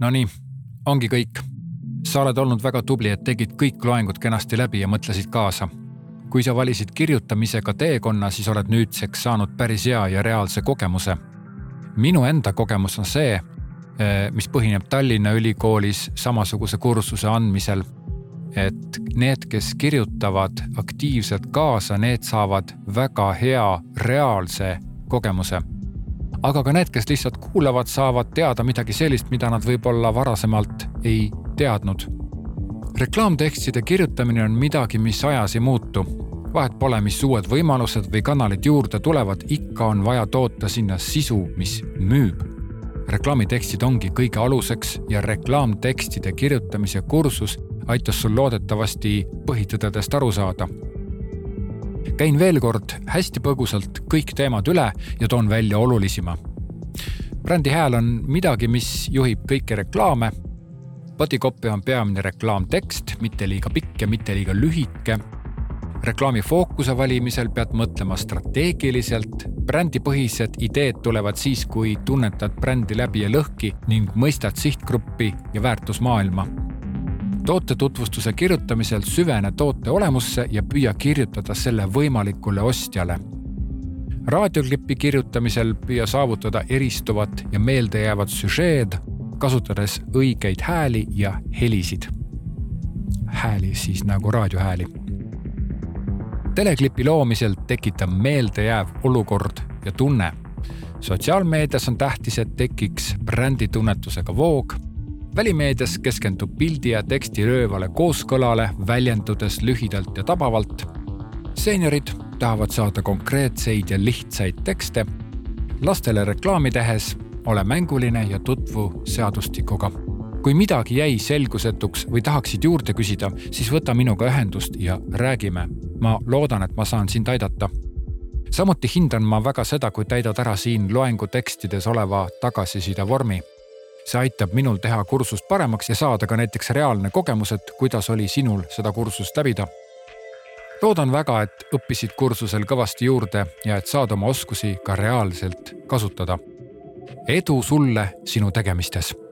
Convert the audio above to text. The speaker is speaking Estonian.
Nonii, ongi kõik. sa oled olnud väga tubli, et tegid kõik loengud kenasti läbi ja mõtlesid kaasa. kui sa valisid kirjutamisega teekonna, siis oled nüüdseks saanud päris hea ja reaalse kogemuse. minu enda kogemus on see, eh, mis põhineb Tallinna Ülikoolis samasuguse kursuse andmisel et need, kes kirjutavad aktiivselt kaasa, need saavad väga hea reaalse kogemuse. Aga ka need, kes lihtsalt kuulavad, saavad teada midagi sellist, mida nad võib-olla varasemalt ei teadnud. reklaamtekstide kirjutamine on midagi, mis ajas ei muutu. vahet pole, mis uued võimalused või kanalid juurde tulevad, ikka on vaja toota sinna sisu, mis müüb reklaamitekstid ongi kõige aluseks ja reklaamtekstide kirjutamise kursus aitas sul loodetavasti põhitõdedest aru saada. Käin veel kord hästi põgusalt kõik teemad üle ja toon välja olulisima. brändi hääl on midagi, mis juhib kõiki reklaame. Body copy on peamine reklaamtekst, mitte liiga pikk ja mitte liiga lühike reklaami fookuse valimisel pead mõtlema strateegiliselt. brändipõhised ideed tulevad siis, kui tunnetad brändi läbi ja lõhki ning mõistad sihtgruppi ja väärtusmaailma tootetutvustuse kirjutamisel süvene toote olemusse ja püüa kirjutada selle võimalikule ostjale. raadioklipi kirjutamisel püüa saavutada eristuvat ja meeldejäävat süžeed, kasutades õigeid hääli ja helisid. hääli siis nagu raadiohääli. teleklipi loomisel tekitab meeldejääv olukord ja tunne sotsiaalmeedias on tähtis, et tekiks bränditunnetusega voog välimeedias keskendub pildi ja teksti röövale kooskõlale, väljendudes lühidalt ja tabavalt. seeniorid tahavad saada konkreetseid ja lihtsaid tekste. lastele reklaami tehes ole mänguline ja tutvu seadustikuga. kui midagi jäi selgusetuks või tahaksid juurde küsida, siis võta minuga ühendust ja räägime. ma loodan, et ma saan sind aidata samuti hindan ma väga seda, kui täidad ära siin loengutekstides oleva tagasiside vormi see aitab minul teha kursust paremaks ja saada ka näiteks reaalne kogemus, et kuidas oli sinul seda kursust läbida. loodan väga, et õppisid kursusel kõvasti juurde ja et saad oma oskusi ka reaalselt kasutada. edu sulle sinu tegemistes